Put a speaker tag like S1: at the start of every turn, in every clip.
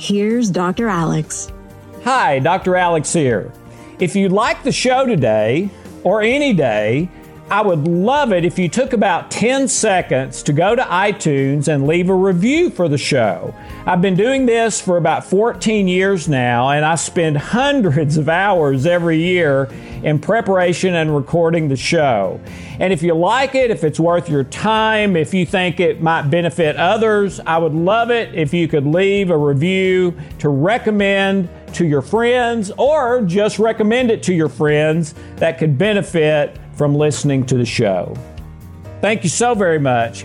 S1: Here's Dr. Alex.
S2: Hi, Dr. Alex here. If you like the show today, or any day, I would love it if you took about 10 seconds to go to iTunes and leave a review for the show. I've been doing this for about 14 years now, and I spend hundreds of hours every year in preparation and recording the show. And if you like it, if it's worth your time, if you think it might benefit others, I would love it if you could leave a review to recommend to your friends or just recommend it to your friends that could benefit from listening to the show. Thank you so very much.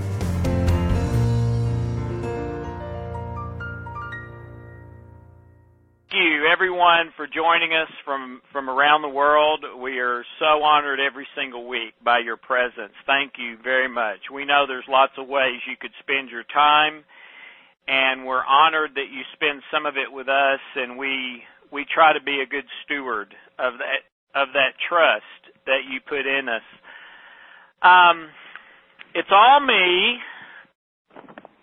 S3: Thank you, everyone for joining us from from around the world. We are so honored every single week by your presence. Thank you very much. We know there's lots of ways you could spend your time and we're honored that you spend some of it with us and we we try to be a good steward of that of that trust that you put in us. Um it's all me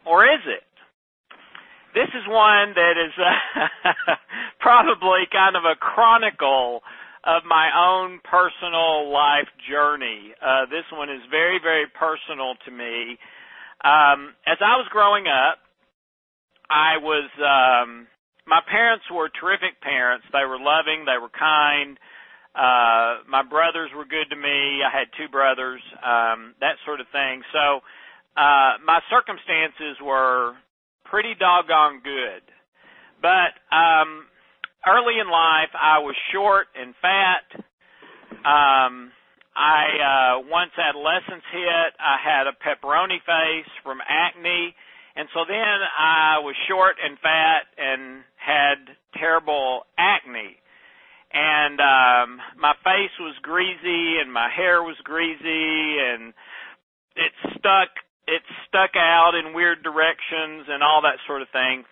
S3: or is it? This is one that is uh, probably kind of a chronicle of my own personal life journey. Uh, this one is very, very personal to me. Um, as I was growing up, I was, um, my parents were terrific parents. They were loving, they were kind. Uh, my brothers were good to me. I had two brothers, um, that sort of thing. So, uh, my circumstances were pretty doggone good. But um early in life I was short and fat. Um I uh once adolescence hit, I had a pepperoni face from acne. And so then I was short and fat and had terrible acne. And um my face was greasy and my hair was greasy and it stuck it stuck out in weird directions and all that sort of thing.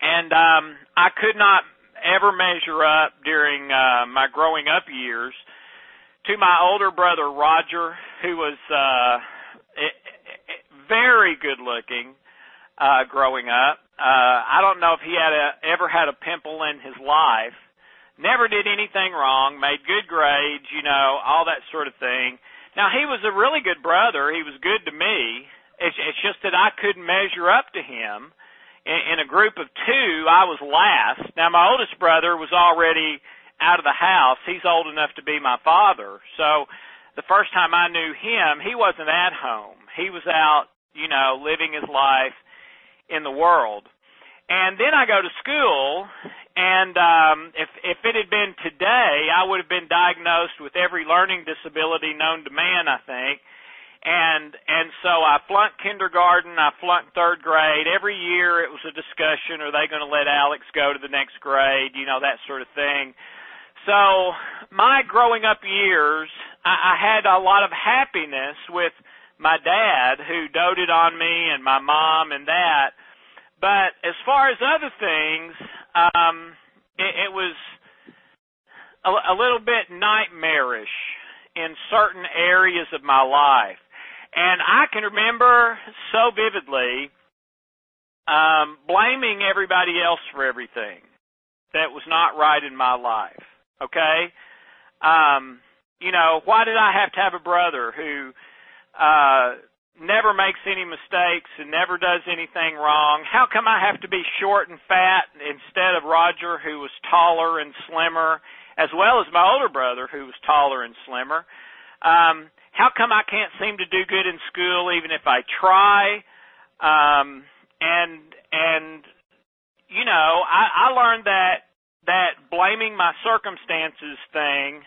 S3: And um I could not ever measure up during uh my growing up years to my older brother Roger who was uh very good looking uh growing up. Uh I don't know if he had a, ever had a pimple in his life. Never did anything wrong, made good grades, you know, all that sort of thing now he was a really good brother. He was good to me. It's, it's just that I couldn't measure up to him. In, in a group of two, I was last. Now my oldest brother was already out of the house. He's old enough to be my father. So the first time I knew him, he wasn't at home. He was out, you know, living his life in the world. And then I go to school and um, if if it had been today, I would have been diagnosed with every learning disability known to man. I think, and and so I flunked kindergarten. I flunked third grade. Every year it was a discussion: Are they going to let Alex go to the next grade? You know that sort of thing. So my growing up years, I, I had a lot of happiness with my dad, who doted on me, and my mom, and that. But as far as other things, um, it, it was a, a little bit nightmarish in certain areas of my life. And I can remember so vividly um, blaming everybody else for everything that was not right in my life. Okay? Um, you know, why did I have to have a brother who uh never makes any mistakes and never does anything wrong. How come I have to be short and fat instead of Roger who was taller and slimmer, as well as my older brother who was taller and slimmer? Um, how come I can't seem to do good in school even if I try? Um, and and you know, I, I learned that that blaming my circumstances thing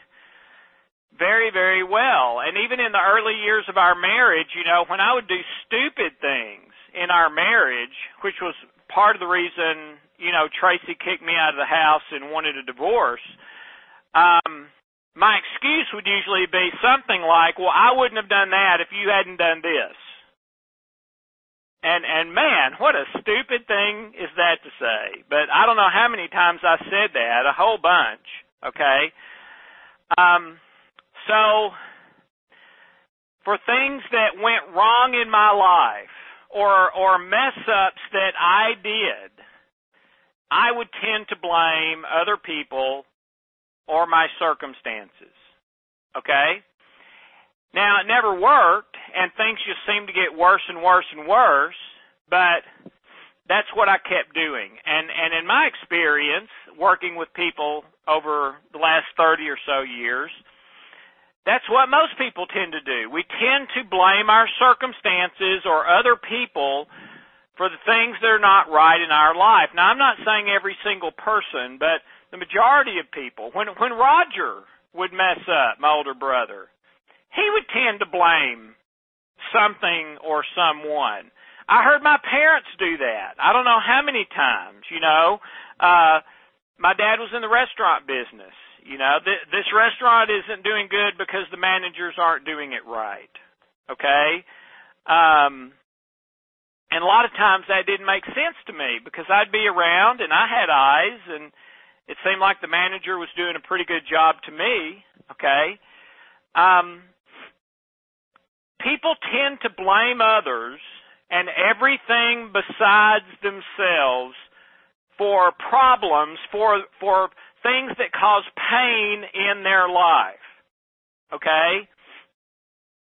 S3: very, very well. And even in the early years of our marriage, you know, when I would do stupid things, in our marriage, which was part of the reason, you know, Tracy kicked me out of the house and wanted a divorce, um, my excuse would usually be something like, well, I wouldn't have done that if you hadn't done this. And and man, what a stupid thing is that to say. But I don't know how many times I said that, a whole bunch, okay? Um so for things that went wrong in my life or or mess ups that I did, I would tend to blame other people or my circumstances. Okay? Now, it never worked, and things just seemed to get worse and worse and worse, but that's what I kept doing. And, and in my experience, working with people over the last 30 or so years, that's what most people tend to do. We tend to blame our circumstances or other people for the things that are not right in our life. Now, I'm not saying every single person, but the majority of people, when, when Roger would mess up, my older brother, he would tend to blame something or someone. I heard my parents do that. I don't know how many times, you know. Uh my dad was in the restaurant business. You know, th- this restaurant isn't doing good because the managers aren't doing it right. Okay? Um and a lot of times that didn't make sense to me because I'd be around and I had eyes and it seemed like the manager was doing a pretty good job to me, okay? Um people tend to blame others and everything besides themselves for problems, for for things that cause pain in their life. Okay?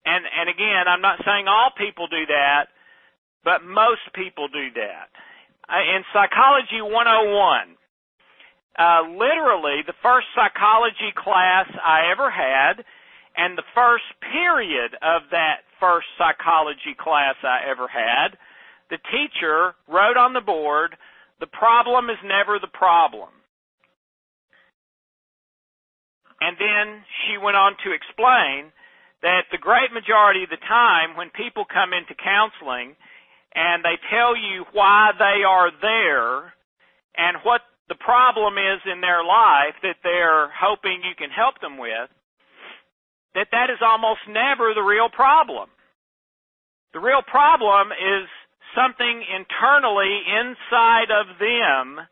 S3: And and again, I'm not saying all people do that, but most people do that. In Psychology 101, uh, literally the first psychology class I ever had, and the first period of that first psychology class I ever had, the teacher wrote on the board, the problem is never the problem. And then she went on to explain that the great majority of the time when people come into counseling and they tell you why they are there and what the problem is in their life that they're hoping you can help them with, that that is almost never the real problem. The real problem is something internally inside of them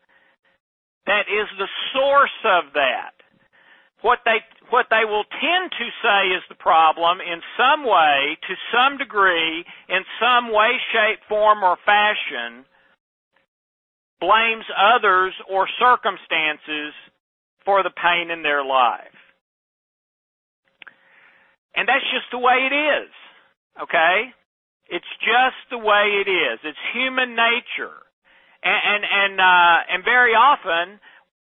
S3: that is the source of that. What they what they will tend to say is the problem in some way, to some degree, in some way, shape, form, or fashion, blames others or circumstances for the pain in their life. And that's just the way it is. Okay? It's just the way it is. It's human nature. And and and, uh, and very often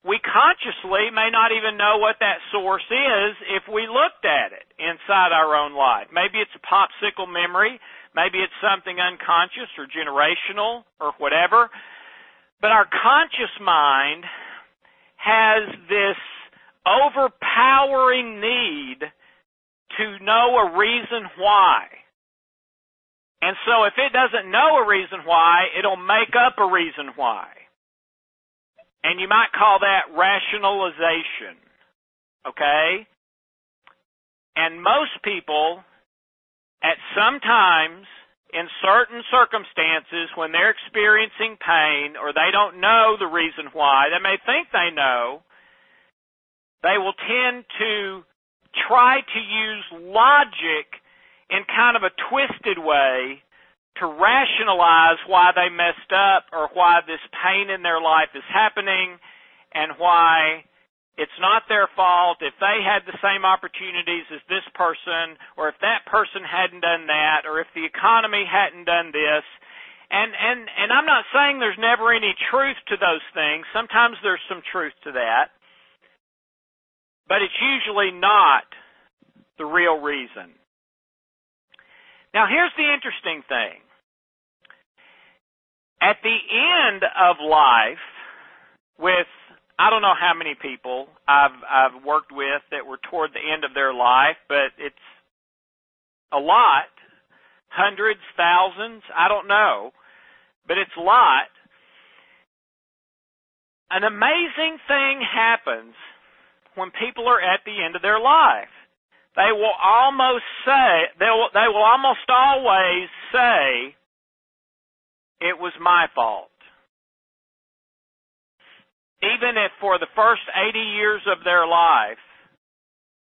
S3: we consciously may not even know what that source is if we looked at it inside our own life. Maybe it's a popsicle memory, maybe it's something unconscious or generational or whatever. But our conscious mind has this overpowering need to know a reason why. And so if it doesn't know a reason why, it'll make up a reason why. And you might call that rationalization. Okay? And most people, at some times, in certain circumstances, when they're experiencing pain or they don't know the reason why, they may think they know, they will tend to try to use logic in kind of a twisted way to rationalize why they messed up or why this pain in their life is happening and why it's not their fault. If they had the same opportunities as this person or if that person hadn't done that or if the economy hadn't done this. And and and I'm not saying there's never any truth to those things. Sometimes there's some truth to that. But it's usually not the real reason. Now, here's the interesting thing. At the end of life, with I don't know how many people I've I've worked with that were toward the end of their life, but it's a lot, hundreds, thousands, I don't know. but it's a Lot. An amazing thing happens when people are at the end of their life. They will almost say, they will, they will almost always say, it was my fault. Even if for the first 80 years of their life,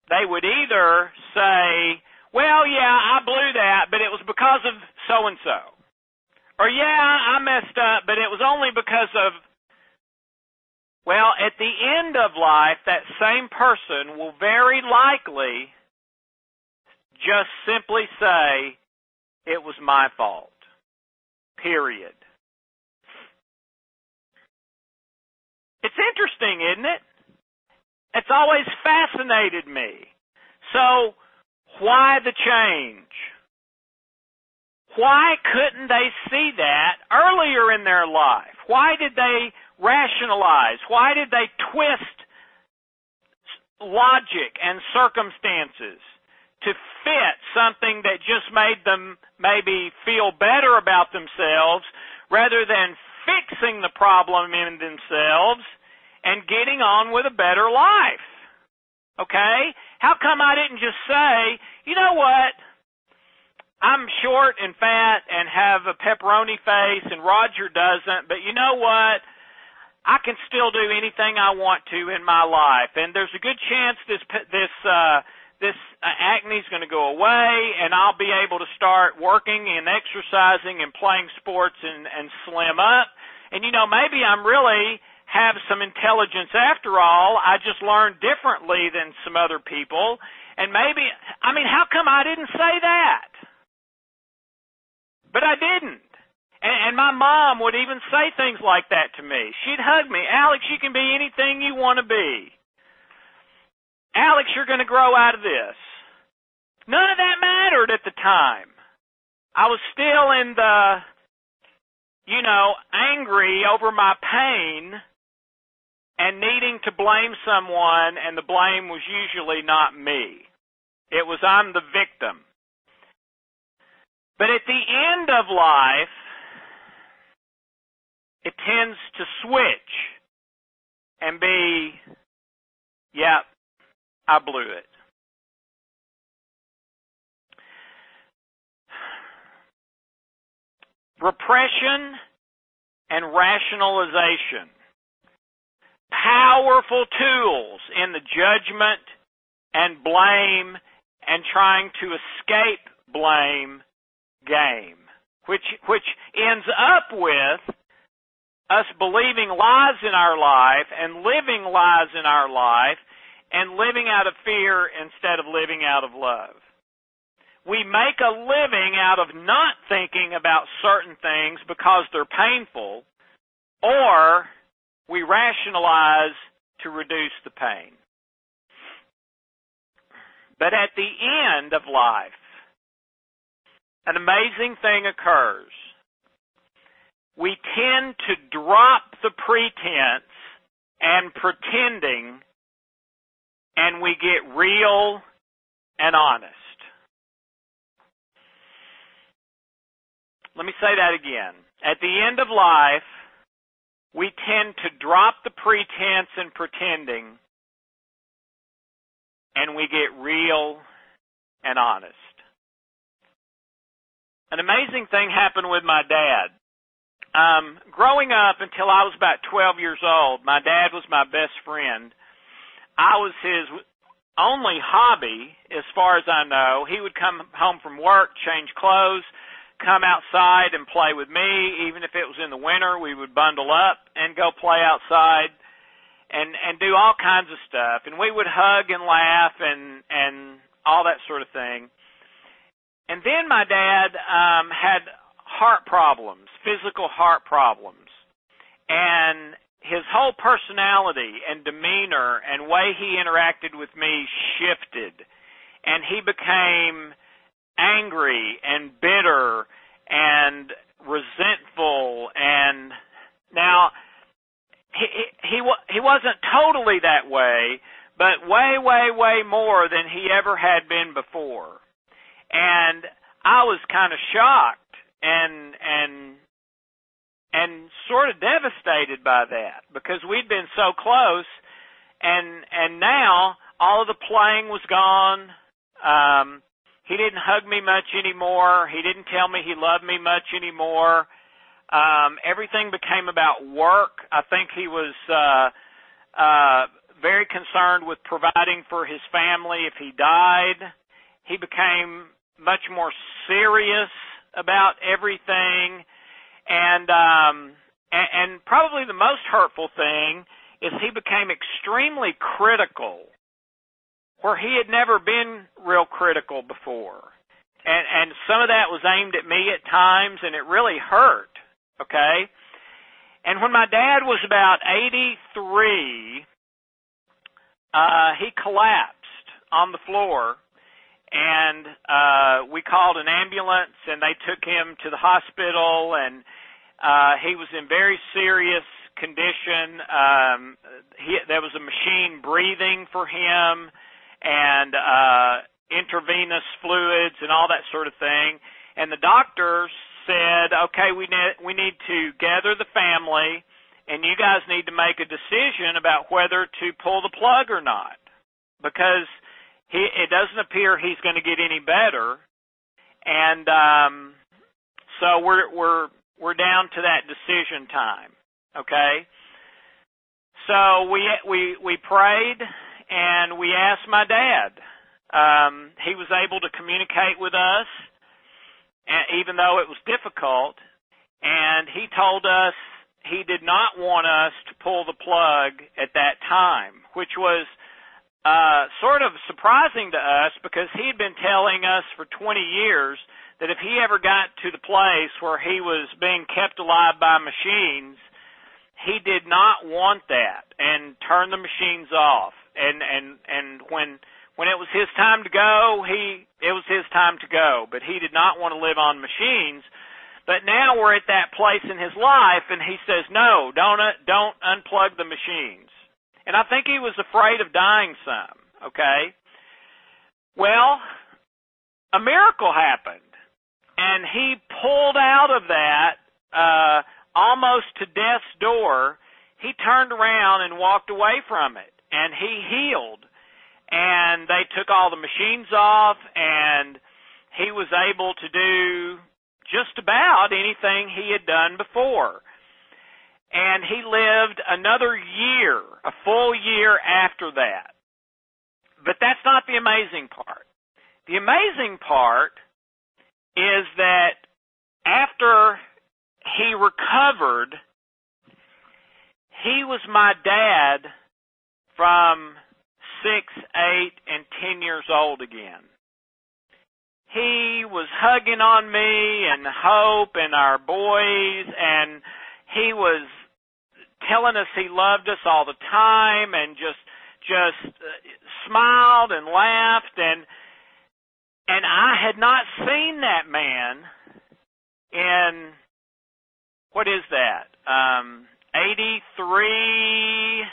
S3: they would either say, well, yeah, I blew that, but it was because of so and so. Or, yeah, I messed up, but it was only because of well, at the end of life, that same person will very likely just simply say, it was my fault. Period. It's interesting, isn't it? It's always fascinated me. So, why the change? Why couldn't they see that earlier in their life? Why did they rationalize? Why did they twist logic and circumstances to fit something that just made them maybe feel better about themselves rather than fixing the problem in themselves and getting on with a better life? Okay? How come I didn't just say, you know what? I'm short and fat and have a pepperoni face and Roger doesn't, but you know what? I can still do anything I want to in my life, and there's a good chance this this uh, this uh, acne is going to go away, and I'll be able to start working and exercising and playing sports and and slim up. And you know, maybe I'm really have some intelligence after all. I just learned differently than some other people, and maybe I mean, how come I didn't say that? But I didn't. And, and my mom would even say things like that to me. She'd hug me. Alex, you can be anything you want to be. Alex, you're going to grow out of this. None of that mattered at the time. I was still in the, you know, angry over my pain and needing to blame someone, and the blame was usually not me. It was I'm the victim. But at the end of life, it tends to switch and be, yep, I blew it. Repression and rationalization. Powerful tools in the judgment and blame and trying to escape blame game, which, which ends up with us believing lies in our life and living lies in our life and living out of fear instead of living out of love. We make a living out of not thinking about certain things because they're painful, or we rationalize to reduce the pain. But at the end of life, an amazing thing occurs we tend to drop the pretense and pretending and we get real and honest. Let me say that again. At the end of life, we tend to drop the pretense and pretending and we get real and honest. An amazing thing happened with my dad. Um, growing up until I was about 12 years old, my dad was my best friend. I was his only hobby, as far as I know. He would come home from work, change clothes, come outside and play with me. Even if it was in the winter, we would bundle up and go play outside and and do all kinds of stuff. And we would hug and laugh and and all that sort of thing. And then my dad um had heart problems, physical heart problems. And his whole personality and demeanor and way he interacted with me shifted. And he became angry and bitter and resentful and now he he he wasn't totally that way but way way way more than he ever had been before and i was kind of shocked and and and sort of devastated by that because we'd been so close and and now all of the playing was gone. Um he didn't hug me much anymore. He didn't tell me he loved me much anymore. Um everything became about work. I think he was uh uh very concerned with providing for his family if he died. He became much more serious about everything and um and, and probably the most hurtful thing is he became extremely critical where he had never been real critical before. And and some of that was aimed at me at times and it really hurt, okay? And when my dad was about 83, uh he collapsed on the floor and uh we called an ambulance and they took him to the hospital and uh he was in very serious condition. Um he there was a machine breathing for him and uh intravenous fluids and all that sort of thing. And the doctors said okay we need we need to gather the family and you guys need to make a decision about whether to pull the plug or not. Because he it doesn't appear he's going to get any better. And um so we're we're we're down to that decision time okay? So we we we prayed and we asked my dad. Um he was able to communicate with us even though it was difficult. And he told us he did not want us to pull the plug at that time which was uh, sort of surprising to us because he had been telling us for 20 years that if he ever got to the place where he was being kept alive by machines, he did not want that and turn the machines off. And and and when when it was his time to go, he it was his time to go, but he did not want to live on machines. But now we're at that place in his life and he says, "No, don't don't unplug the machines." And I think he was afraid of dying some, okay? Well, a miracle happened. And he pulled out of that uh almost to death's door. He turned around and walked away from it and he healed. And they took all the machines off and he was able to do just about anything he had done before and he lived another year, a full year after that. But that's not the amazing part. The amazing part is that after he recovered, he was my dad from six, eight, and ten years old again. He was hugging on me and Hope and our boys and he was telling us he loved us all the time and just just uh, smiled and laughed and and I had not seen that man in what is that? Um 83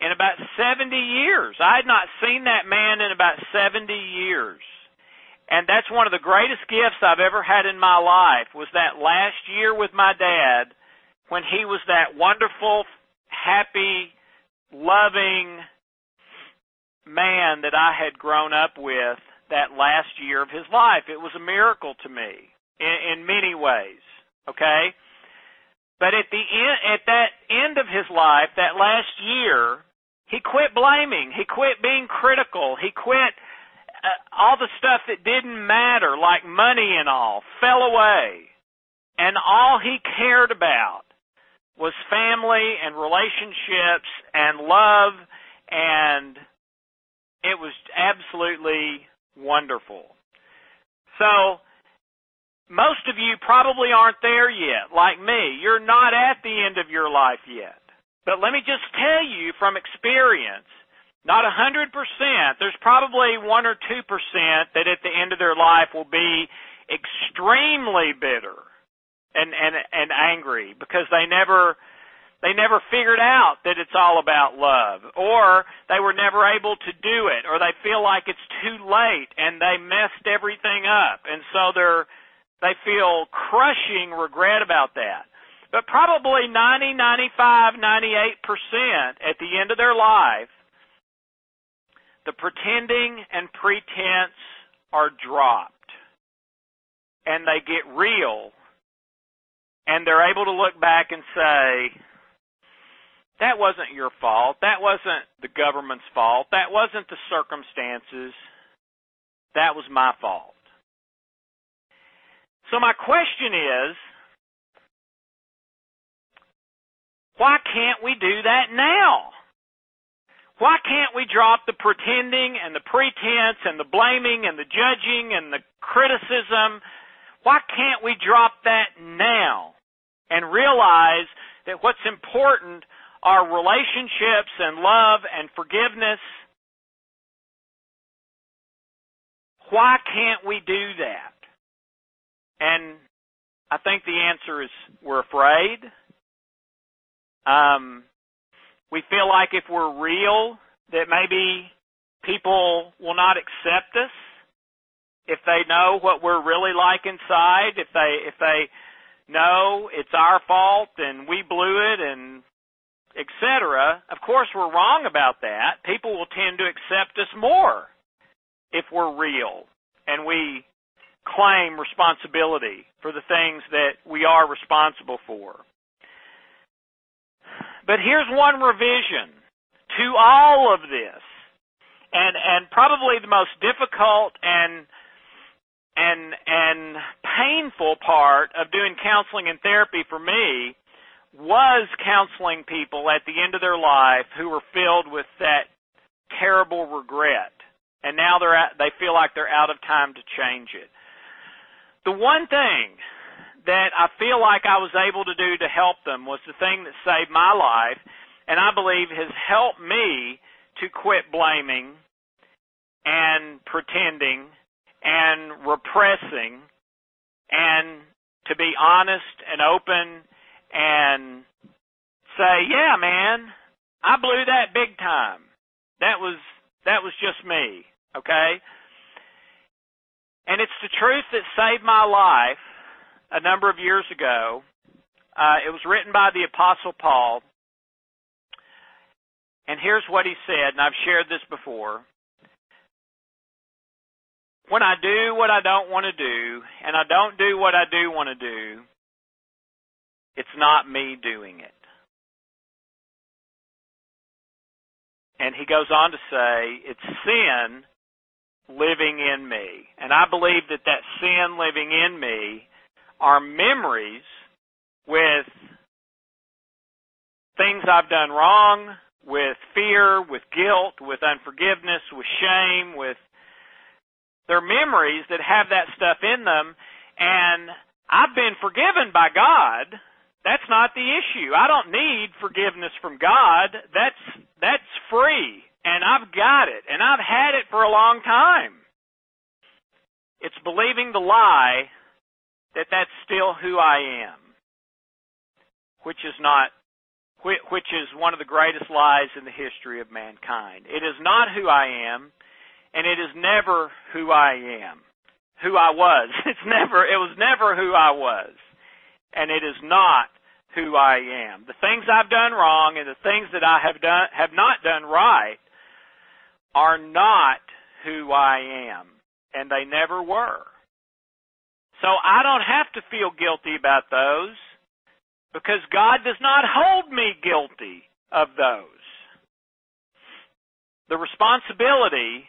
S3: in about 70 years. I had not seen that man in about 70 years. And that's one of the greatest gifts I've ever had in my life was that last year with my dad when he was that wonderful, happy, loving man that I had grown up with that last year of his life. It was a miracle to me in, in many ways. Okay? But at the end, at that end of his life, that last year, he quit blaming. He quit being critical. He quit uh, all the stuff that didn't matter, like money and all, fell away. And all he cared about was family and relationships and love and it was absolutely wonderful. So most of you probably aren't there yet, like me. You're not at the end of your life yet. But let me just tell you from experience, not a hundred percent, there's probably one or two percent that at the end of their life will be extremely bitter and and and angry because they never they never figured out that it's all about love or they were never able to do it or they feel like it's too late and they messed everything up and so they're they feel crushing regret about that but probably 90, 95, 98% at the end of their life, the pretending and pretense are dropped. And they get real. And they're able to look back and say, that wasn't your fault. That wasn't the government's fault. That wasn't the circumstances. That was my fault. So my question is, why can't we do that now? Why can't we drop the pretending and the pretense and the blaming and the judging and the criticism? Why can't we drop that now and realize that what's important are relationships and love and forgiveness? Why can't we do that? And I think the answer is we're afraid. Um, we feel like if we're real, that maybe people will not accept us if they know what we're really like inside. If they if they know it's our fault and we blew it and etc. Of course, we're wrong about that. People will tend to accept us more if we're real and we claim responsibility for the things that we are responsible for. But here's one revision to all of this. And and probably the most difficult and and and painful part of doing counseling and therapy for me was counseling people at the end of their life who were filled with that terrible regret. And now they're at, they feel like they're out of time to change it. The one thing that I feel like I was able to do to help them was the thing that saved my life, and I believe has helped me to quit blaming and pretending and repressing and to be honest and open and say, "Yeah, man, I blew that big time. That was that was just me." Okay? And it's the truth that saved my life a number of years ago. Uh, it was written by the Apostle Paul. And here's what he said, and I've shared this before. When I do what I don't want to do, and I don't do what I do want to do, it's not me doing it. And he goes on to say, it's sin living in me. And I believe that that sin living in me are memories with things I've done wrong, with fear, with guilt, with unforgiveness, with shame, with they're memories that have that stuff in them and I've been forgiven by God. That's not the issue. I don't need forgiveness from God. That's that's free and I've got it, and I've had it for a long time. It's believing the lie that that's still who I am, which is not, which is one of the greatest lies in the history of mankind. It is not who I am, and it is never who I am, who I was. It's never, it was never who I was, and it is not who I am. The things I've done wrong and the things that I have done have not done right are not who I am, and they never were. So I don't have to feel guilty about those because God does not hold me guilty of those. The responsibility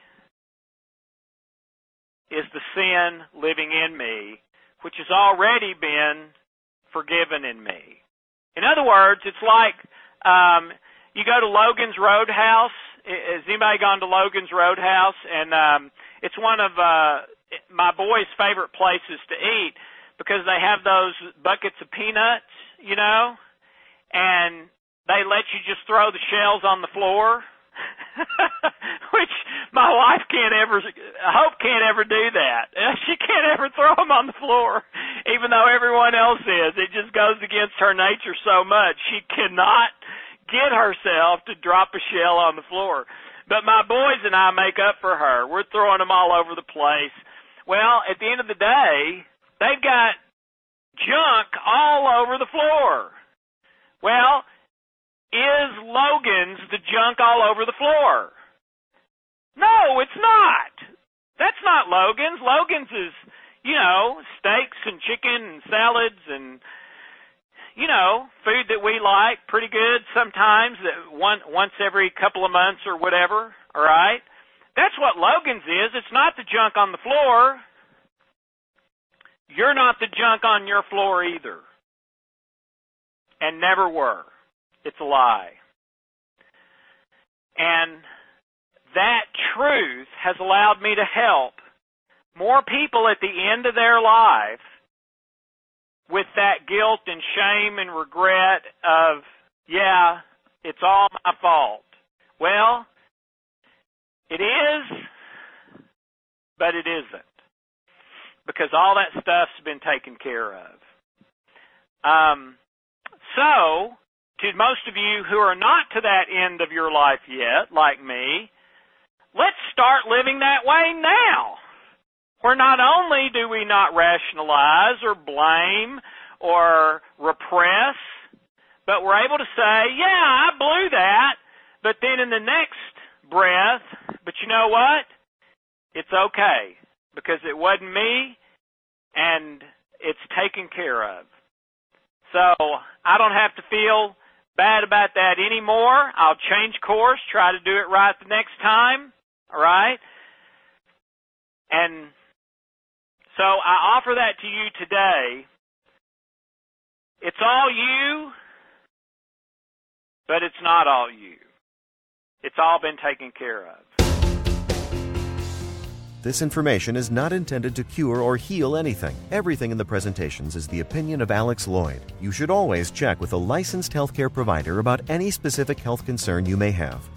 S3: is the sin living in me, which has already been forgiven in me. In other words, it's like um, you go to Logan's Roadhouse has anybody gone to Logan's Roadhouse? And um, it's one of uh, my boys' favorite places to eat because they have those buckets of peanuts, you know, and they let you just throw the shells on the floor. Which my wife can't ever, Hope can't ever do that. She can't ever throw them on the floor, even though everyone else is. It just goes against her nature so much. She cannot get herself to drop a shell on the floor. But my boys and I make up for her. We're throwing them all over the place. Well, at the end of the day, they've got junk all over the floor. Well, is Logan's the junk all over the floor? No, it's not. That's not Logan's. Logan's is, you know, steaks and chicken and salads and you know, food that we like pretty good sometimes that one once every couple of months or whatever, all right? That's what Logan's is. It's not the junk on the floor. You're not the junk on your floor either. And never were. It's a lie. And that truth has allowed me to help more people at the end of their life with that guilt and shame and regret of, yeah, it's all my fault. Well, it is, but it isn't. Because all that stuff's been taken care of. Um, so, to most of you who are not to that end of your life yet, like me, let's start living that way now where not only do we not rationalize or blame or repress, but we're able to say, yeah, I blew that, but then in the next breath, but you know what? It's okay because it wasn't me and it's taken care of. So I don't have to feel bad about that anymore. I'll change course, try to do it right the next time. All right? And so I offer that to you today. It's all you, but it's not all you. It's all been taken care of.
S4: This information is not intended to cure or heal anything. Everything in the presentations is the opinion of Alex Loyd. You should always check with a licensed healthcare provider about any specific health concern you may have.